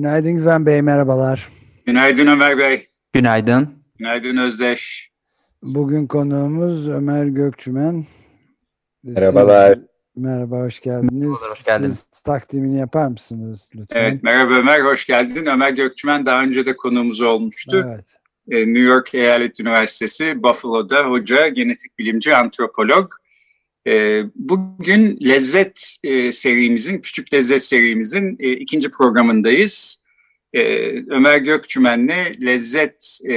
Günaydın Güven Bey, merhabalar. Günaydın Ömer Bey. Günaydın. Günaydın Özdeş. Bugün konuğumuz Ömer Gökçümen. Merhabalar. Merhaba, hoş geldiniz. Hoş geldiniz. Siz takdimini yapar mısınız lütfen? Evet, merhaba Ömer, hoş geldin. Ömer Gökçümen daha önce de konuğumuz olmuştu. Evet. Ee, New York Eyalet Üniversitesi Buffalo'da hoca, genetik bilimci, antropolog. Ee, Bugün lezzet e, serimizin, küçük lezzet serimizin e, ikinci programındayız. Ee, Ömer Gökçümen'le lezzet e,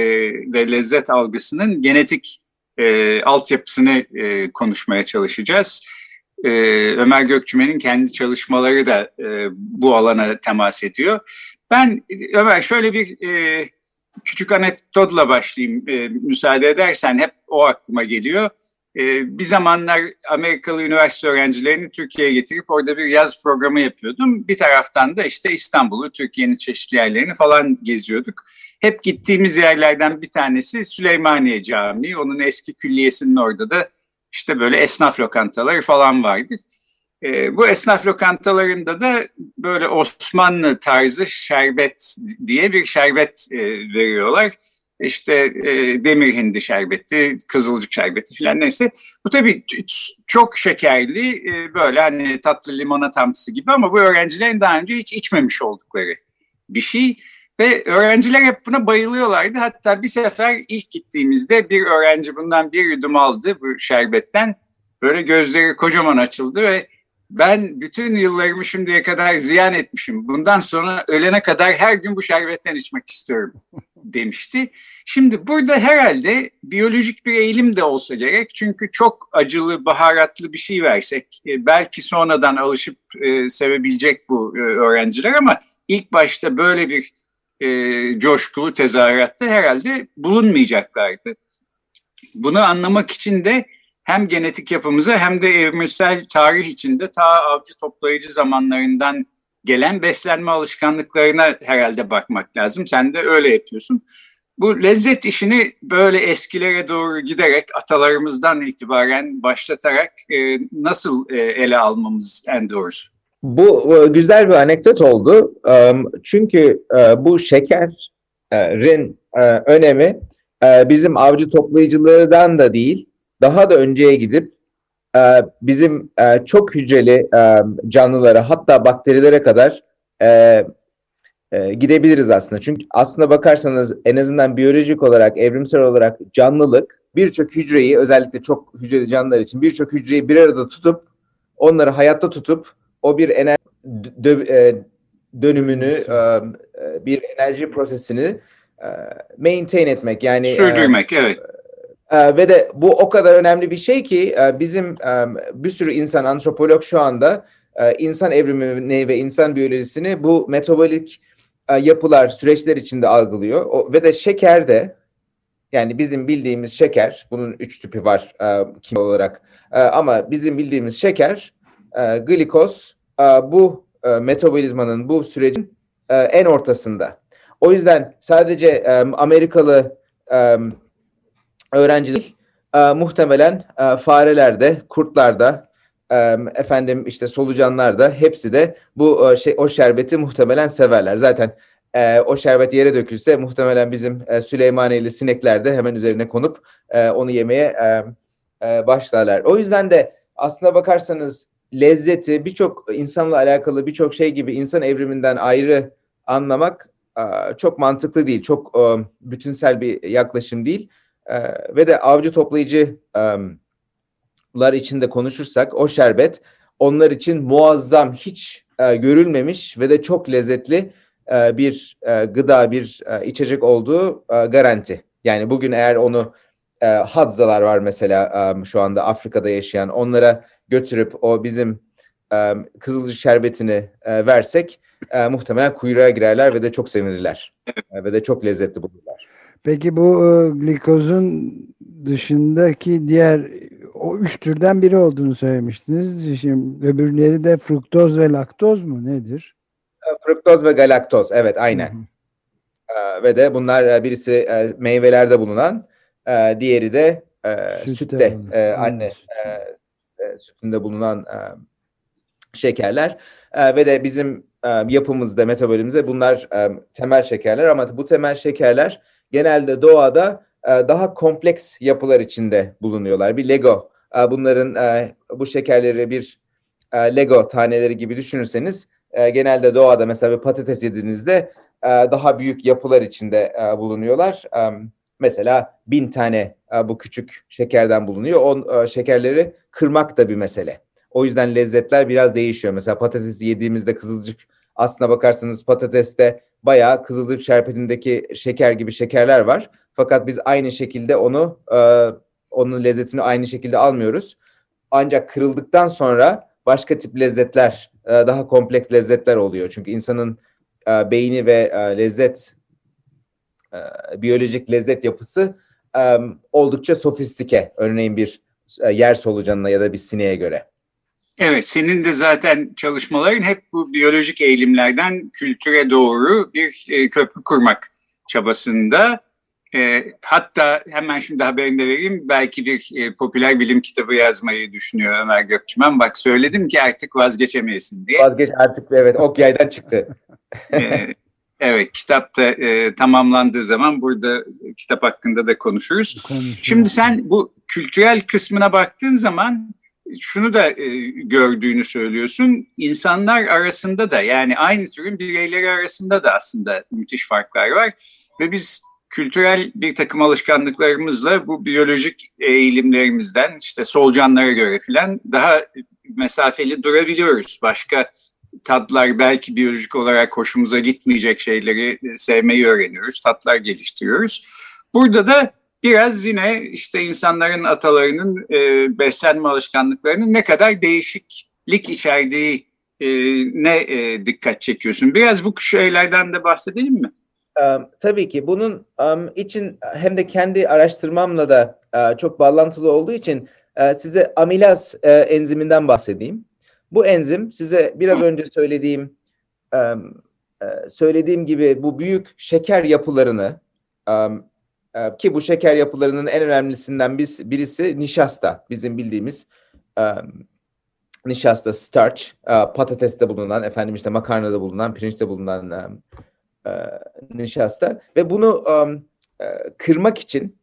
ve lezzet algısının genetik altyapısını konuşmaya çalışacağız. Ee, Ömer Gökçümen'in kendi çalışmaları da bu alana temas ediyor. Ben Ömer şöyle bir küçük anekdotla başlayayım müsaade edersen hep o aklıma geliyor. E, bir zamanlar Amerikalı üniversite öğrencilerini Türkiye'ye getirip orada bir yaz programı yapıyordum. Bir taraftan da işte İstanbul'u, Türkiye'nin çeşitli yerlerini falan geziyorduk. Hep gittiğimiz yerlerden bir tanesi Süleymaniye Camii. Onun eski külliyesinin orada da işte böyle esnaf lokantaları falan vardır. E, bu esnaf lokantalarında da böyle Osmanlı tarzı şerbet diye bir şerbet e, veriyorlar. İşte e, demir hindi şerbeti, kızılcık şerbeti falan neyse. Bu tabii çok şekerli e, böyle hani tatlı limonatamsı gibi ama bu öğrencilerin daha önce hiç içmemiş oldukları bir şey. Ve öğrenciler hep buna bayılıyorlardı. Hatta bir sefer ilk gittiğimizde bir öğrenci bundan bir yudum aldı bu şerbetten. Böyle gözleri kocaman açıldı ve ben bütün yıllarımı şimdiye kadar ziyan etmişim. Bundan sonra ölene kadar her gün bu şerbetten içmek istiyorum demişti. Şimdi burada herhalde biyolojik bir eğilim de olsa gerek. Çünkü çok acılı, baharatlı bir şey versek e, belki sonradan alışıp e, sevebilecek bu e, öğrenciler ama ilk başta böyle bir coşkulu tezahüratta herhalde bulunmayacaklardı. Bunu anlamak için de hem genetik yapımıza hem de evrimsel tarih içinde ta avcı toplayıcı zamanlarından gelen beslenme alışkanlıklarına herhalde bakmak lazım. Sen de öyle yapıyorsun. Bu lezzet işini böyle eskilere doğru giderek atalarımızdan itibaren başlatarak e, nasıl e, ele almamız en doğrusu? Bu e, güzel bir anekdot oldu. Çünkü e, bu şekerin e, önemi bizim avcı toplayıcılardan da değil, daha da önceye gidip bizim çok hücreli canlılara hatta bakterilere kadar gidebiliriz aslında. Çünkü aslında bakarsanız en azından biyolojik olarak, evrimsel olarak canlılık birçok hücreyi özellikle çok hücreli canlılar için birçok hücreyi bir arada tutup onları hayatta tutup o bir enerji dönümünü bir enerji prosesini maintain etmek. Yani sürdürmek evet ee, ve de bu o kadar önemli bir şey ki e, bizim e, bir sürü insan antropolog şu anda e, insan evrimini ve insan biyolojisini bu metabolik yapılar, süreçler içinde algılıyor. Ve de şeker de yani bizim bildiğimiz şeker, bunun üç tipi var kim olarak ama bizim bildiğimiz şeker, glikoz bu metabolizmanın, bu sürecin en ortasında. O yüzden sadece Amerikalı öğrenciler e, muhtemelen e, farelerde, kurtlarda, e, efendim işte solucanlarda hepsi de bu e, şey o şerbeti muhtemelen severler. Zaten e, o şerbet yere dökülse muhtemelen bizim e, Süleymaniyeli sinekler de hemen üzerine konup e, onu yemeye e, e, başlarlar. O yüzden de aslına bakarsanız lezzeti birçok insanla alakalı birçok şey gibi insan evriminden ayrı anlamak e, çok mantıklı değil. Çok e, bütünsel bir yaklaşım değil. E, ve de avcı toplayıcılar içinde konuşursak o şerbet onlar için muazzam hiç e, görülmemiş ve de çok lezzetli e, bir e, gıda bir e, içecek olduğu e, garanti. Yani bugün eğer onu e, hadzalar var mesela e, şu anda Afrika'da yaşayan onlara götürüp o bizim e, kızılcık şerbetini e, versek e, muhtemelen kuyruğa girerler ve de çok sevinirler. E, ve de çok lezzetli bulurlar. Peki bu e, glikozun dışındaki diğer o üç türden biri olduğunu söylemiştiniz. Şimdi öbürleri de fruktoz ve laktoz mu nedir? E, fruktoz ve galaktoz evet aynen. Hı hı. E, ve de bunlar e, birisi e, meyvelerde bulunan, e, diğeri de e, sütte, sütte e, anne e, e, sütünde bulunan e, şekerler e, ve de bizim e, yapımızda, metabolizmde bunlar e, temel şekerler ama bu temel şekerler genelde doğada e, daha kompleks yapılar içinde bulunuyorlar. Bir Lego, e, bunların e, bu şekerleri bir Lego taneleri gibi düşünürseniz genelde doğada mesela bir patates yediğinizde daha büyük yapılar içinde bulunuyorlar. Mesela bin tane bu küçük şekerden bulunuyor. O şekerleri kırmak da bir mesele. O yüzden lezzetler biraz değişiyor. Mesela patates yediğimizde kızılcık aslına bakarsanız patateste bayağı kızılcık şerbetindeki şeker gibi şekerler var. Fakat biz aynı şekilde onu e, onun lezzetini aynı şekilde almıyoruz. Ancak kırıldıktan sonra başka tip lezzetler, e, daha kompleks lezzetler oluyor. Çünkü insanın e, beyni ve e, lezzet e, biyolojik lezzet yapısı e, oldukça sofistike. Örneğin bir e, yer solucanına ya da bir sineğe göre. Evet, senin de zaten çalışmaların hep bu biyolojik eğilimlerden kültüre doğru bir e, köprü kurmak çabasında. E, hatta hemen şimdi haberini de vereyim, belki bir e, popüler bilim kitabı yazmayı düşünüyor Ömer Gökçümen. Bak söyledim ki artık vazgeçemeyesin diye. Vazgeç artık, evet, ok yaydan çıktı. e, evet, kitap da e, tamamlandığı zaman burada kitap hakkında da konuşuruz. Konuşuyor. Şimdi sen bu kültürel kısmına baktığın zaman şunu da e, gördüğünü söylüyorsun. İnsanlar arasında da yani aynı türün bireyleri arasında da aslında müthiş farklar var. Ve biz kültürel bir takım alışkanlıklarımızla bu biyolojik eğilimlerimizden işte solucanlara göre filan daha mesafeli durabiliyoruz. Başka tatlar belki biyolojik olarak hoşumuza gitmeyecek şeyleri sevmeyi öğreniyoruz, tatlar geliştiriyoruz. Burada da biraz yine işte insanların atalarının e, beslenme alışkanlıklarının ne kadar değişiklik içerdiği e, ne e, dikkat çekiyorsun. Biraz bu şeylerden de bahsedelim mi? Um, tabii ki bunun um, için hem de kendi araştırmamla da uh, çok bağlantılı olduğu için uh, size amilaz uh, enziminden bahsedeyim. Bu enzim size biraz önce söylediğim um, söylediğim gibi bu büyük şeker yapılarını um, ki bu şeker yapılarının en önemlisinden biz, birisi nişasta. Bizim bildiğimiz um, nişasta, starch, uh, patateste bulunan, efendim işte makarnada bulunan, pirinçte bulunan um, uh, nişasta. Ve bunu um, uh, kırmak için,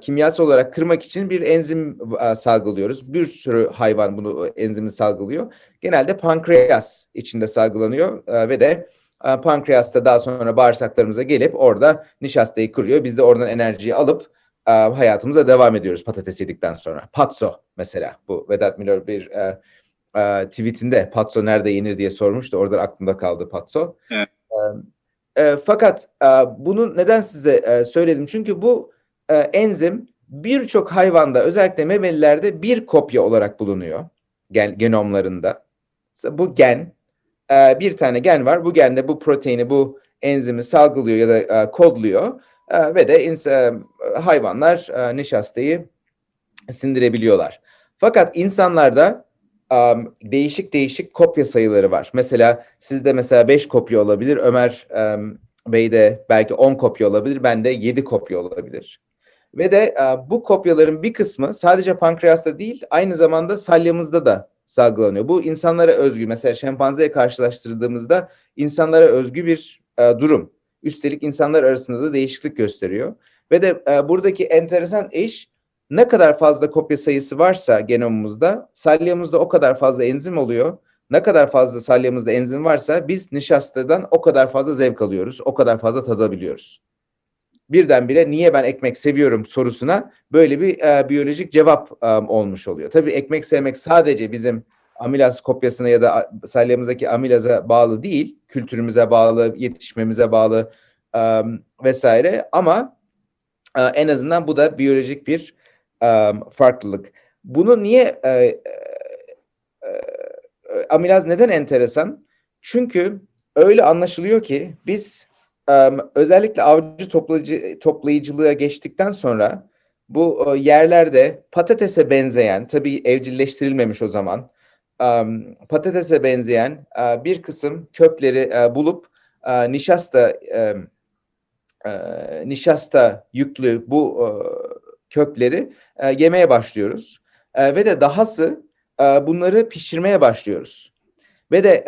kimyasal olarak kırmak için bir enzim salgılıyoruz. Bir sürü hayvan bunu enzimi salgılıyor. Genelde pankreas içinde salgılanıyor ve de e, pankreas da daha sonra bağırsaklarımıza gelip orada nişastayı kırıyor. Biz de oradan enerjiyi alıp e, hayatımıza devam ediyoruz patates yedikten sonra. Patso mesela bu Vedat Milor bir e, e, tweetinde patso nerede yenir diye sormuştu. Oradan aklımda kaldı patso. Evet. E, e, fakat e, bunu neden size e, söyledim? Çünkü bu e, enzim birçok hayvanda özellikle memelilerde bir kopya olarak bulunuyor gen, genomlarında. Bu gen e, bir tane gen var. Bu gende bu proteini, bu enzimi salgılıyor ya da e, kodluyor e, ve de ins- e, hayvanlar e, nişastayı sindirebiliyorlar. Fakat insanlarda um, değişik değişik kopya sayıları var. Mesela sizde mesela 5 kopya olabilir. Ömer um, Bey'de belki 10 kopya olabilir. Bende 7 kopya olabilir. Ve de uh, bu kopyaların bir kısmı sadece pankreasta değil aynı zamanda salyamızda da salgılanıyor. Bu insanlara özgü. Mesela şempanzeye karşılaştırdığımızda insanlara özgü bir e, durum. Üstelik insanlar arasında da değişiklik gösteriyor. Ve de e, buradaki enteresan iş ne kadar fazla kopya sayısı varsa genomumuzda salyamızda o kadar fazla enzim oluyor. Ne kadar fazla salyamızda enzim varsa biz nişastadan o kadar fazla zevk alıyoruz. O kadar fazla tadabiliyoruz. Birdenbire niye ben ekmek seviyorum sorusuna böyle bir e, biyolojik cevap e, olmuş oluyor. Tabii ekmek sevmek sadece bizim amilaz kopyasına ya da salyamızdaki amilaza bağlı değil. Kültürümüze bağlı, yetişmemize bağlı e, vesaire ama e, en azından bu da biyolojik bir e, farklılık. Bunu niye e, e, amilaz neden enteresan? Çünkü öyle anlaşılıyor ki biz özellikle avcı toplayıcı, toplayıcılığa geçtikten sonra bu yerlerde patatese benzeyen, tabii evcilleştirilmemiş o zaman, patatese benzeyen bir kısım kökleri bulup nişasta nişasta yüklü bu kökleri yemeye başlıyoruz. Ve de dahası bunları pişirmeye başlıyoruz. Ve de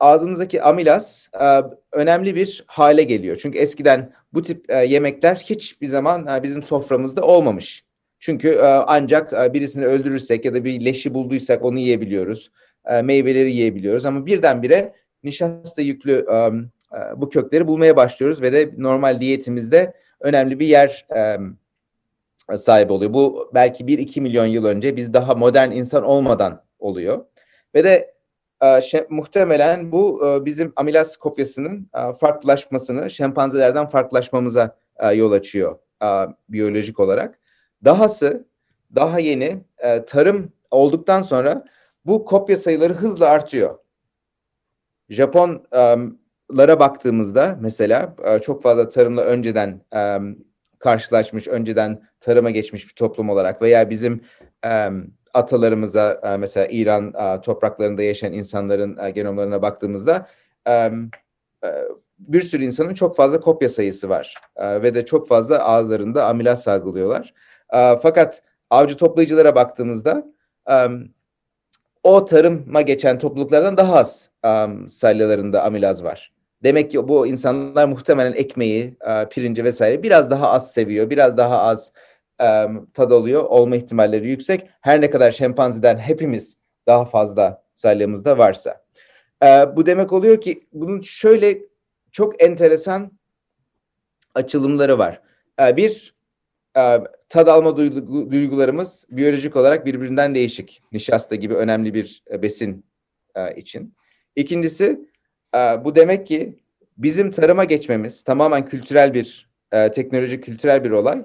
ağzımızdaki amilaz e, önemli bir hale geliyor. Çünkü eskiden bu tip e, yemekler hiçbir zaman e, bizim soframızda olmamış. Çünkü e, ancak e, birisini öldürürsek ya da bir leşi bulduysak onu yiyebiliyoruz. E, meyveleri yiyebiliyoruz ama birdenbire nişasta yüklü e, e, bu kökleri bulmaya başlıyoruz ve de normal diyetimizde önemli bir yer e, sahip oluyor. Bu belki 1-2 milyon yıl önce biz daha modern insan olmadan oluyor. Ve de e, şe, muhtemelen bu e, bizim amilaz kopyasının e, farklılaşmasını, şempanzelerden farklılaşmamıza e, yol açıyor biyolojik olarak. Dahası daha yeni tarım olduktan sonra bu kopya sayıları hızla artıyor. Japonlara baktığımızda mesela çok fazla tarımla önceden karşılaşmış, önceden tarıma geçmiş bir toplum olarak veya bizim atalarımıza e, mesela İran e, topraklarında yaşayan insanların e, genomlarına baktığımızda bir sürü insanın çok fazla kopya sayısı var ve de çok fazla ağızlarında amilaz salgılıyorlar. Fakat avcı toplayıcılara baktığımızda o tarıma geçen topluluklardan daha az salyalarında amilaz var. Demek ki bu insanlar muhtemelen ekmeği, pirinci vesaire biraz daha az seviyor, biraz daha az e, tad alıyor. Olma ihtimalleri yüksek. Her ne kadar şempanzeden hepimiz daha fazla salyamızda varsa. E, bu demek oluyor ki bunun şöyle çok enteresan açılımları var. E, bir, e, tad alma duygularımız biyolojik olarak birbirinden değişik. Nişasta gibi önemli bir e, besin e, için. İkincisi, e, bu demek ki bizim tarıma geçmemiz tamamen kültürel bir, e, teknoloji kültürel bir olay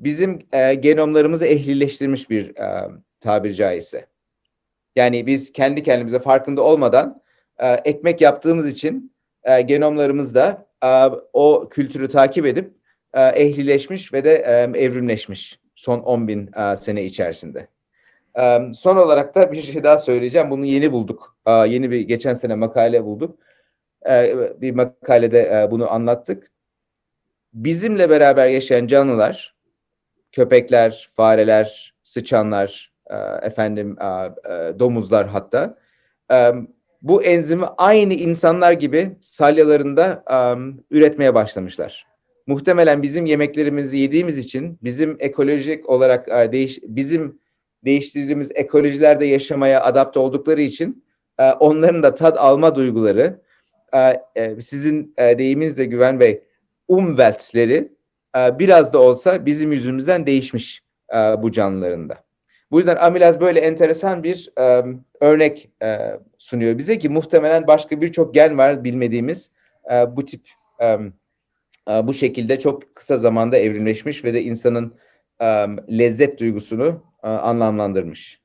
bizim e, genomlarımızı ehlileştirmiş bir e, tabiri caizse. Yani biz kendi kendimize farkında olmadan e, ekmek yaptığımız için e, genomlarımızda e, o kültürü takip edip e, ehlileşmiş ve de e, evrimleşmiş son 10 bin e, sene içerisinde. E, son olarak da bir şey daha söyleyeceğim. Bunu yeni bulduk. E, yeni bir geçen sene makale bulduk. E, bir makalede e, bunu anlattık. Bizimle beraber yaşayan canlılar köpekler, fareler, sıçanlar, e, efendim e, e, domuzlar hatta bu enzimi aynı insanlar gibi salyalarında üretmeye başlamışlar. Muhtemelen bizim yemeklerimizi yediğimiz için bizim ekolojik olarak değiş bizim değiştirdiğimiz ekolojilerde yaşamaya adapte oldukları için onların da tad alma duyguları sizin deyiminizle Güven Bey umweltleri e, biraz da olsa bizim yüzümüzden değişmiş e, bu canlılarında. Bu yüzden amilaz böyle enteresan bir e, örnek sunuyor bize ki muhtemelen başka birçok gen var bilmediğimiz bu tip bu şekilde çok kısa zamanda evrimleşmiş ve de insanın lezzet duygusunu anlamlandırmış.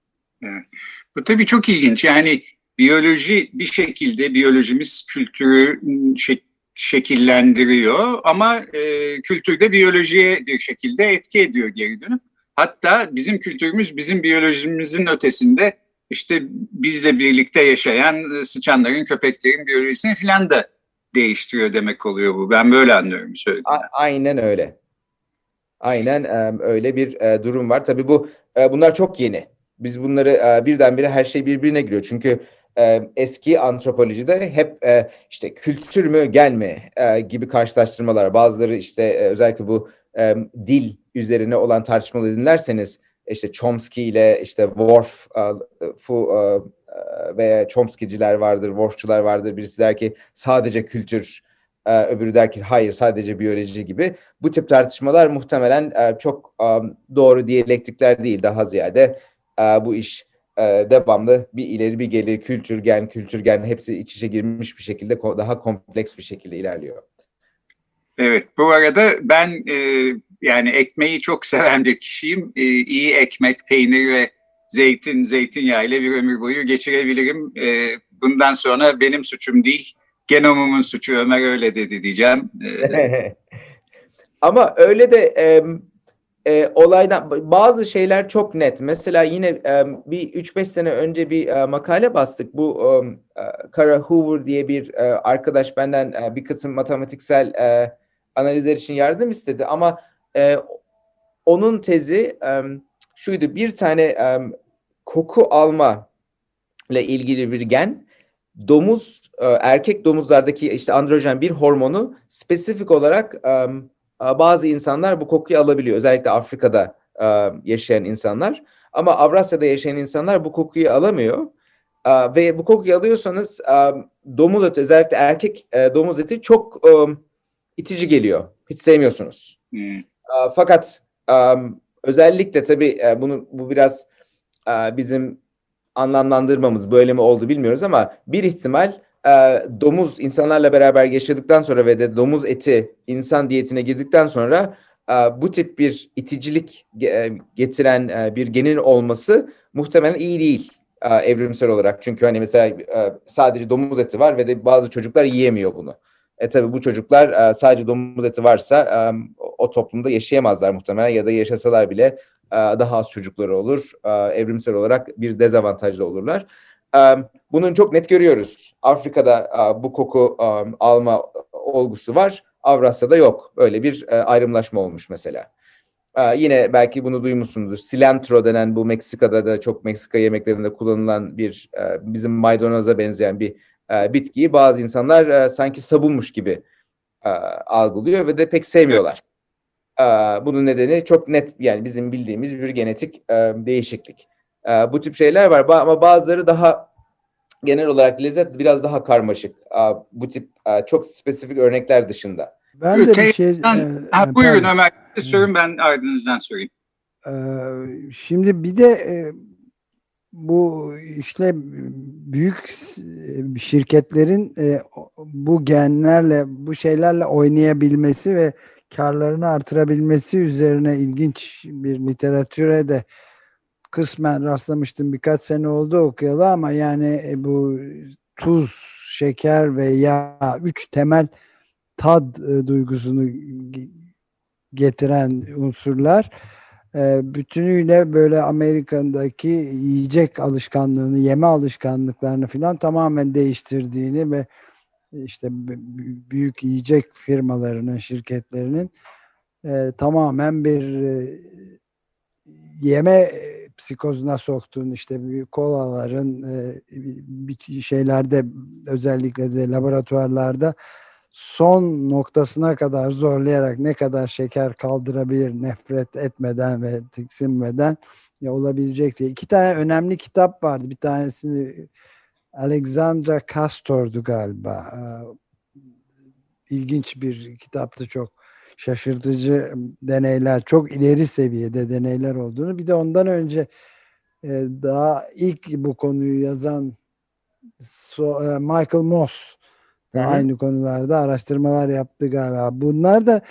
Bu tabii çok ilginç. Yani biyoloji bir şekilde biyolojimiz kültürü şey, şekillendiriyor ama e, kültürde biyolojiye bir şekilde etki ediyor geri dönüp. Hatta bizim kültürümüz bizim biyolojimizin ötesinde işte bizle birlikte yaşayan e, sıçanların, köpeklerin biyolojisini falan da değiştiriyor demek oluyor bu. Ben böyle anlıyorum söylediğini. Aynen öyle. Aynen e, öyle bir e, durum var. Tabii bu bunlar çok yeni. Biz bunları birdenbire her şey birbirine giriyor. Çünkü e, eski antropolojide hep e, işte kültür mü gel mi e, gibi karşılaştırmalar. Bazıları işte e, özellikle bu e, dil üzerine olan tartışmaları dinlerseniz işte Chomsky ile işte Worf e, veya Chomsky'ciler vardır, Worf'çular vardır. Birisi der ki sadece kültür, öbürü der ki hayır sadece biyoloji gibi. Bu tip tartışmalar muhtemelen çok e, doğru diyalektikler değil. Daha ziyade bu iş e, devamlı bir ileri bir geri kültür gen kültür gen hepsi iç içe girmiş bir şekilde daha kompleks bir şekilde ilerliyor. Evet bu arada ben e, yani ekmeği çok seven bir kişiyim. E, iyi ekmek, peynir ve zeytin, zeytinyağı ile bir ömür boyu geçirebilirim. E, bundan sonra benim suçum değil, genomumun suçu Ömer öyle dedi diyeceğim. E, Ama öyle de e, e, olaydan bazı şeyler çok net. Mesela yine e, bir 3-5 sene önce bir e, makale bastık. Bu e, Kara Hoover diye bir e, arkadaş benden e, bir kısım matematiksel e, analizler için yardım istedi. Ama e, onun tezi e, şuydu. Bir tane e, koku alma ile ilgili bir gen domuz e, erkek domuzlardaki işte androjen bir hormonu spesifik olarak e, bazı insanlar bu kokuyu alabiliyor. Özellikle Afrika'da yaşayan insanlar. Ama Avrasya'da yaşayan insanlar bu kokuyu alamıyor. Ve bu kokuyu alıyorsanız domuz eti özellikle erkek domuz eti çok itici geliyor. Hiç sevmiyorsunuz. Hmm. Fakat özellikle tabii bunu bu biraz bizim anlamlandırmamız böyle mi oldu bilmiyoruz ama bir ihtimal e, domuz insanlarla beraber yaşadıktan sonra ve de domuz eti insan diyetine girdikten sonra e, bu tip bir iticilik e, getiren e, bir genin olması muhtemelen iyi değil e, evrimsel olarak. Çünkü hani mesela e, sadece domuz eti var ve de bazı çocuklar yiyemiyor bunu. E tabi bu çocuklar e, sadece domuz eti varsa e, o toplumda yaşayamazlar muhtemelen ya da yaşasalar bile e, daha az çocukları olur. E, evrimsel olarak bir dezavantajlı olurlar. Bunun çok net görüyoruz. Afrika'da bu koku alma olgusu var. Avrasya'da yok. Böyle bir e, ayrımlaşma olmuş mesela. Yine belki bunu duymuşsunuzdur. Cilantro denen bu Meksika'da da çok Meksika yemeklerinde kullanılan bir e, bizim maydanoza benzeyen bir e, bitkiyi bazı insanlar sanki sabunmuş gibi algılıyor ve de pek sevmiyorlar. Bunun nedeni çok net yani bizim bildiğimiz bir genetik değişiklik. E, bu tip şeyler var ama bazıları daha genel olarak lezzet biraz daha karmaşık. E, bu tip e, çok spesifik örnekler dışında. Ben de bir şey... Ben, e, ha, buyurun pardon. Ömer. Sorun ben ardınızdan sorayım. E, şimdi bir de e, bu işte büyük şirketlerin e, bu genlerle bu şeylerle oynayabilmesi ve karlarını artırabilmesi üzerine ilginç bir literatüre de kısmen rastlamıştım. Birkaç sene oldu okuyalı ama yani e, bu tuz, şeker ve yağ üç temel tad e, duygusunu getiren unsurlar. E, bütünüyle böyle Amerika'daki yiyecek alışkanlığını, yeme alışkanlıklarını filan tamamen değiştirdiğini ve işte büyük yiyecek firmalarının, şirketlerinin tamamen bir yeme psikozuna soktuğun işte büyük kolaların e, şeylerde özellikle de laboratuvarlarda son noktasına kadar zorlayarak ne kadar şeker kaldırabilir nefret etmeden ve tiksinmeden ya olabilecek diye. iki tane önemli kitap vardı. Bir tanesini Alexandra Castor'du galiba. İlginç bir kitaptı çok şaşırtıcı deneyler, çok ileri seviyede deneyler olduğunu. Bir de ondan önce e, daha ilk bu konuyu yazan e, Michael Moss da aynı konularda araştırmalar yaptı galiba. Bunlar da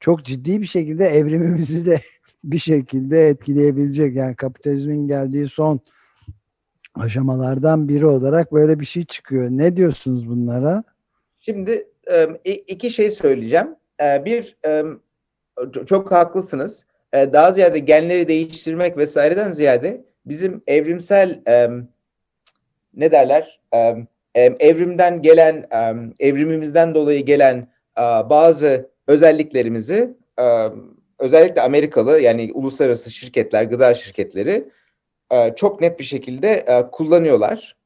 çok ciddi bir şekilde evrimimizi de bir şekilde etkileyebilecek. Yani kapitalizmin geldiği son aşamalardan biri olarak böyle bir şey çıkıyor. Ne diyorsunuz bunlara? Şimdi iki şey söyleyeceğim. Ee, bir çok haklısınız. Ee, daha ziyade genleri değiştirmek vesaireden ziyade bizim evrimsel ne derler evrimden gelen evrimimizden dolayı gelen bazı özelliklerimizi özellikle Amerikalı yani uluslararası şirketler, gıda şirketleri çok net bir şekilde kullanıyorlar.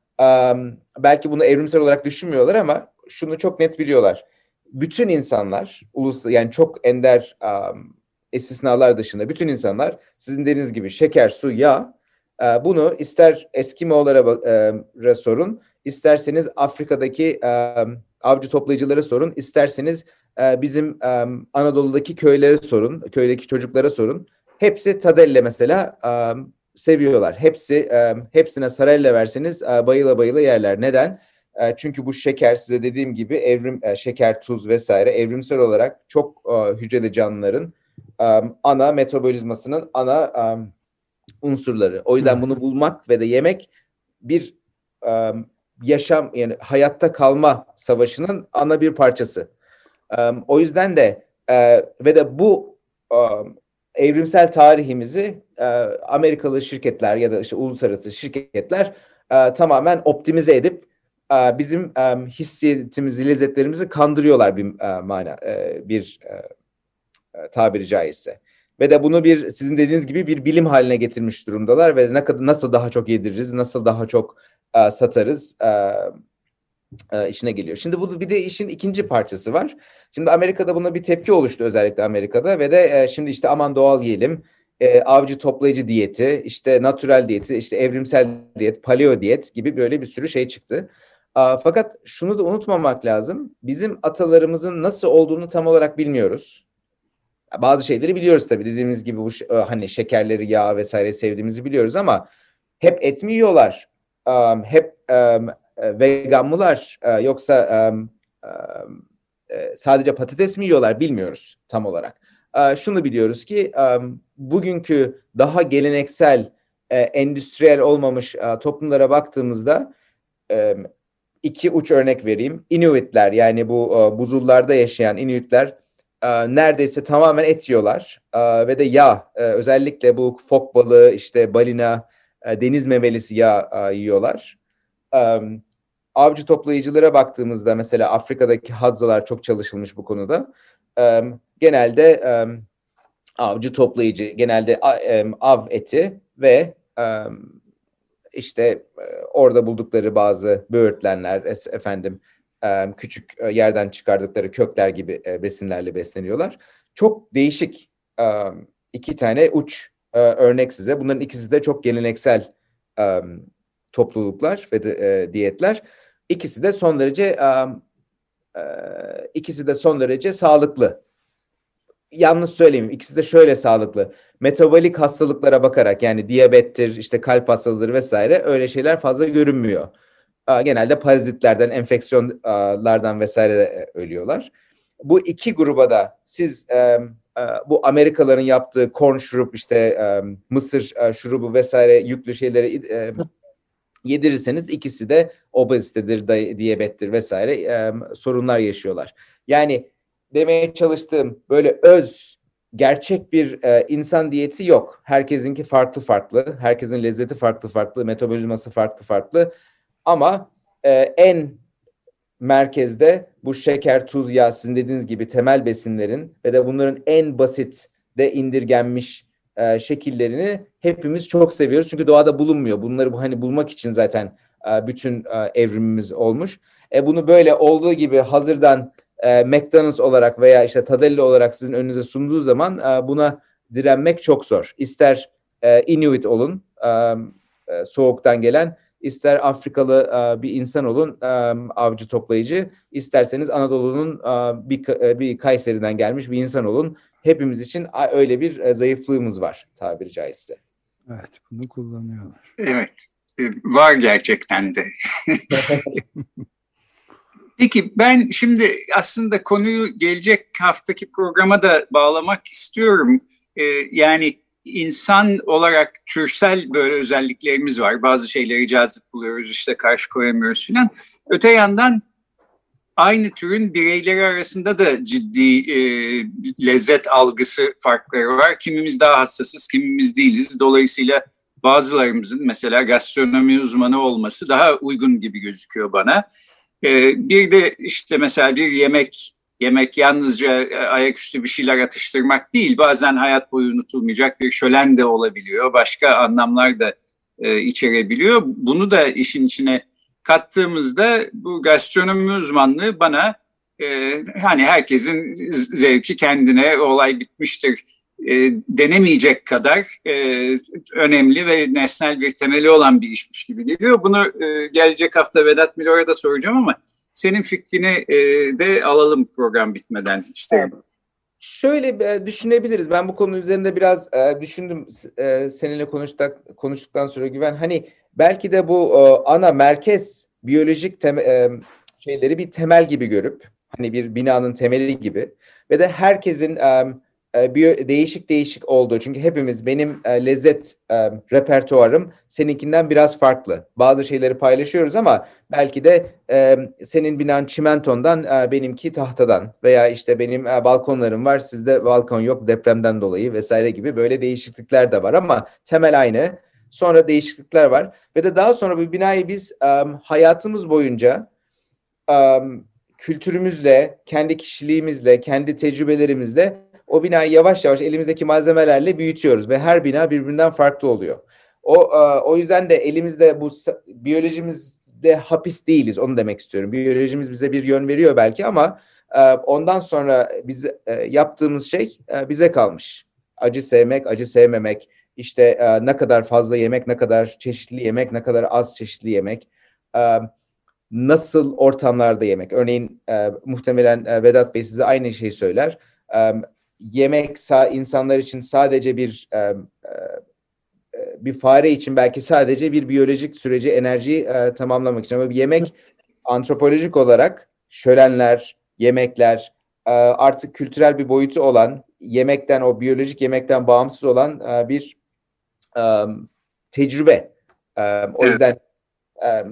Belki bunu evrimsel olarak düşünmüyorlar ama şunu çok net biliyorlar bütün insanlar, ulus yani çok ender um, istisnalar dışında bütün insanlar sizin dediğiniz gibi şeker, su, yağ e, bunu ister Eskimo'lara e, sorun, isterseniz Afrika'daki e, avcı toplayıcılara sorun, isterseniz e, bizim e, Anadolu'daki köylere sorun, köydeki çocuklara sorun. Hepsi tadelle mesela e, seviyorlar. Hepsi e, hepsine sarelle verseniz e, bayıla bayıla yerler. Neden? E, çünkü bu şeker size dediğim gibi evrim e, şeker, tuz vesaire evrimsel olarak çok e, hücreli canlıların ana metabolizmasının ana unsurları. O yüzden bunu bulmak ve de yemek bir yaşam yani hayatta kalma savaşının ana bir parçası. O yüzden de ve de bu evrimsel tarihimizi Amerikalı şirketler ya da işte uluslararası şirketler tamamen optimize edip e, bizim e, hissiyetimizi, lezzetlerimizi kandırıyorlar bir e, mana, e, bir e, tabiri caizse. Ve de bunu bir sizin dediğiniz gibi bir bilim haline getirmiş durumdalar ve ne kadar nasıl daha çok yediririz, nasıl daha çok satarız işine geliyor. Şimdi bu bir de işin ikinci parçası var. Şimdi Amerika'da buna bir tepki oluştu özellikle Amerika'da ve de şimdi işte aman doğal yiyelim, avcı toplayıcı diyeti, işte natural diyeti, işte evrimsel diyet, paleo diyet gibi böyle bir sürü şey çıktı. Fakat şunu da unutmamak lazım. Bizim atalarımızın nasıl olduğunu tam olarak bilmiyoruz. Bazı şeyleri biliyoruz tabii. Dediğimiz gibi bu e, hani şekerleri, yağ vesaire sevdiğimizi biliyoruz ama hep et mi yiyorlar? Hep um, vegan mılar? Uh, yoksa sadece patates mi yiyorlar bilmiyoruz tam olarak. Şunu biliyoruz ki bugünkü daha geleneksel, endüstriyel olmamış toplumlara baktığımızda iki uç örnek vereyim. Inuitler yani bu uh, buzullarda yaşayan Inuitler uh, neredeyse tamamen et yiyorlar uh, ve de yağ uh, özellikle bu fok balığı işte balina uh, deniz memelisi yağ uh, yiyorlar. Um, avcı toplayıcılara baktığımızda mesela Afrika'daki hadzalar çok çalışılmış bu konuda. Um, genelde um, avcı toplayıcı genelde um, av eti ve um, işte orada buldukları bazı böğürtlenler efendim küçük yerden çıkardıkları kökler gibi besinlerle besleniyorlar. Çok değişik iki tane uç örnek size. Bunların ikisi de çok geleneksel topluluklar ve diyetler. İkisi de son derece ikisi de son derece sağlıklı yanlış söyleyeyim. İkisi de şöyle sağlıklı. Metabolik hastalıklara bakarak yani diyabettir, işte kalp hastalığı vesaire öyle şeyler fazla görünmüyor. Genelde parazitlerden, enfeksiyonlardan vesaire de ölüyorlar. Bu iki gruba da siz e, e, bu Amerikalıların yaptığı corn şurup işte e, mısır e, şurubu vesaire yüklü şeyleri e, yedirirseniz ikisi de obezitedir, diyabettir vesaire e, sorunlar yaşıyorlar. Yani demeye çalıştığım böyle öz, gerçek bir e, insan diyeti yok. Herkesinki farklı farklı. Herkesin lezzeti farklı farklı, metabolizması farklı farklı. Ama e, en merkezde bu şeker, tuz, yağ sizin dediğiniz gibi temel besinlerin ve de bunların en basit de indirgenmiş e, şekillerini hepimiz çok seviyoruz. Çünkü doğada bulunmuyor. Bunları bu hani bulmak için zaten e, bütün e, evrimimiz olmuş. E, bunu böyle olduğu gibi hazırdan e, McDonald's olarak veya işte Tadelli olarak sizin önünüze sunduğu zaman e, buna direnmek çok zor. İster e, Inuit olun, e, e, soğuktan gelen, ister Afrikalı e, bir insan olun, e, avcı toplayıcı, isterseniz Anadolu'nun e, bir, e, bir Kayseri'den gelmiş bir insan olun. Hepimiz için öyle bir e, zayıflığımız var tabiri caizse. Evet, bunu kullanıyorlar. Evet, e, var gerçekten de. Peki ben şimdi aslında konuyu gelecek haftaki programa da bağlamak istiyorum. Ee, yani insan olarak türsel böyle özelliklerimiz var. Bazı şeyleri cazip buluyoruz işte karşı koyamıyoruz filan. Öte yandan aynı türün bireyleri arasında da ciddi e, lezzet algısı farkları var. Kimimiz daha hassasız, kimimiz değiliz. Dolayısıyla bazılarımızın mesela gastronomi uzmanı olması daha uygun gibi gözüküyor bana. Ee, bir de işte mesela bir yemek yemek yalnızca e, ayaküstü bir şeyler atıştırmak değil. Bazen hayat boyu unutulmayacak bir şölen de olabiliyor. Başka anlamlar da e, içerebiliyor. Bunu da işin içine kattığımızda bu gastronomi uzmanlığı bana e, hani herkesin zevki kendine olay bitmiştir e, denemeyecek kadar e, önemli ve nesnel bir temeli olan bir işmiş gibi geliyor. Bunu e, gelecek hafta Vedat Milor'a da soracağım ama senin fikrini e, de alalım program bitmeden isterim. Evet. Şöyle e, düşünebiliriz. Ben bu konu üzerinde biraz e, düşündüm e, seninle konuştuk, konuştuktan sonra Güven. Hani belki de bu ana merkez biyolojik tem, şeyleri bir temel gibi görüp hani bir binanın temeli gibi ve de herkesin bir değişik değişik oldu. Çünkü hepimiz benim e, lezzet e, repertuarım seninkinden biraz farklı. Bazı şeyleri paylaşıyoruz ama belki de e, senin binan çimentondan e, benimki tahtadan veya işte benim e, balkonlarım var sizde balkon yok depremden dolayı vesaire gibi böyle değişiklikler de var ama temel aynı. Sonra değişiklikler var ve de daha sonra bu binayı biz e, hayatımız boyunca e, kültürümüzle, kendi kişiliğimizle, kendi tecrübelerimizle o binayı yavaş yavaş elimizdeki malzemelerle büyütüyoruz ve her bina birbirinden farklı oluyor. O e, o yüzden de elimizde bu biyolojimizde hapis değiliz onu demek istiyorum. Biyolojimiz bize bir yön veriyor belki ama e, ondan sonra biz e, yaptığımız şey bize kalmış. Acı sevmek, acı sevmemek, işte ne kadar fazla yemek, ne kadar çeşitli yemek, ne kadar az çeşitli yemek nasıl ortamlarda yemek. Örneğin e, muhtemelen e, Vedat Bey size aynı şeyi söyler. E, yemek insanlar için sadece bir e, e, bir fare için belki sadece bir biyolojik süreci enerjiyi e, tamamlamak için ama bir yemek antropolojik olarak şölenler, yemekler e, artık kültürel bir boyutu olan yemekten o biyolojik yemekten bağımsız olan e, bir e, tecrübe. E, o yüzden e, e,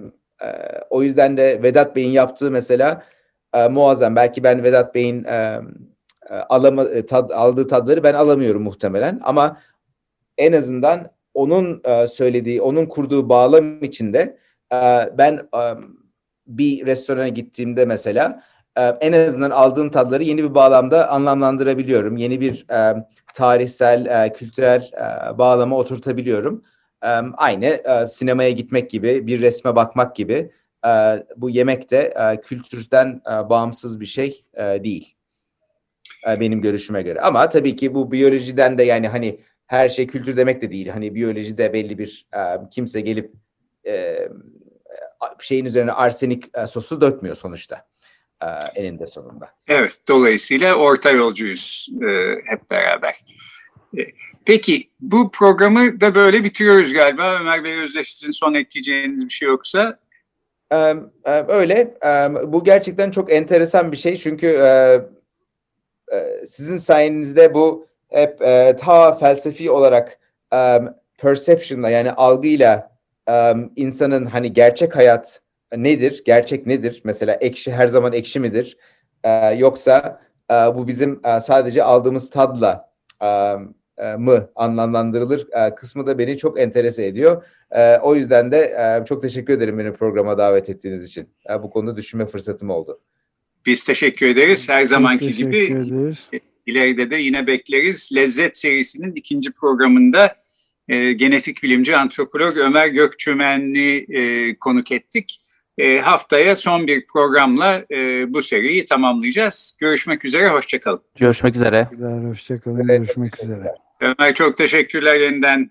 o yüzden de Vedat Bey'in yaptığı mesela e, muazzam. Belki ben Vedat Bey'in e alama, e, tad, aldığı tadları ben alamıyorum muhtemelen ama en azından onun e, söylediği, onun kurduğu bağlam içinde e, ben e, bir restorana gittiğimde mesela e, en azından aldığım tadları yeni bir bağlamda anlamlandırabiliyorum. Yeni bir e, tarihsel, e, kültürel e, bağlama oturtabiliyorum aynı e, sinemaya gitmek gibi, bir resme bakmak gibi e, bu yemek de e, kültürden bağımsız bir şey değil. Benim görüşüme göre. Ama tabii ki bu biyolojiden de yani hani her şey kültür demek de değil. Hani biyolojide belli bir kimse gelip şeyin üzerine arsenik sosu dökmüyor sonuçta eninde sonunda. Evet, dolayısıyla orta yolcuyuz hep beraber. Peki bu programı da böyle bitiriyoruz galiba. Ömer Bey Özdeş sizin son ekleyeceğiniz bir şey yoksa? Öyle. Bu gerçekten çok enteresan bir şey. Çünkü sizin sayenizde bu hep ta felsefi olarak perception'la yani algıyla insanın hani gerçek hayat nedir? Gerçek nedir? Mesela ekşi her zaman ekşi midir? Yoksa bu bizim sadece aldığımız tadla e, mı anlamlandırılır e, kısmı da beni çok enterese ediyor. E, o yüzden de çok teşekkür ederim beni programa davet ettiğiniz için. Bu konuda düşünme fırsatım oldu. Biz teşekkür ederiz. Her zamanki gibi ederiz. ileride de yine bekleriz. Lezzet serisinin ikinci programında e, genetik bilimci antropolog Ömer Gökçümen'i e, konuk ettik. E, haftaya son bir programla e, bu seriyi tamamlayacağız. Görüşmek üzere, hoşçakalın. Görüşmek üzere. Hoşçakalın, görüşmek üzere. Ömer çok teşekkürler yeniden.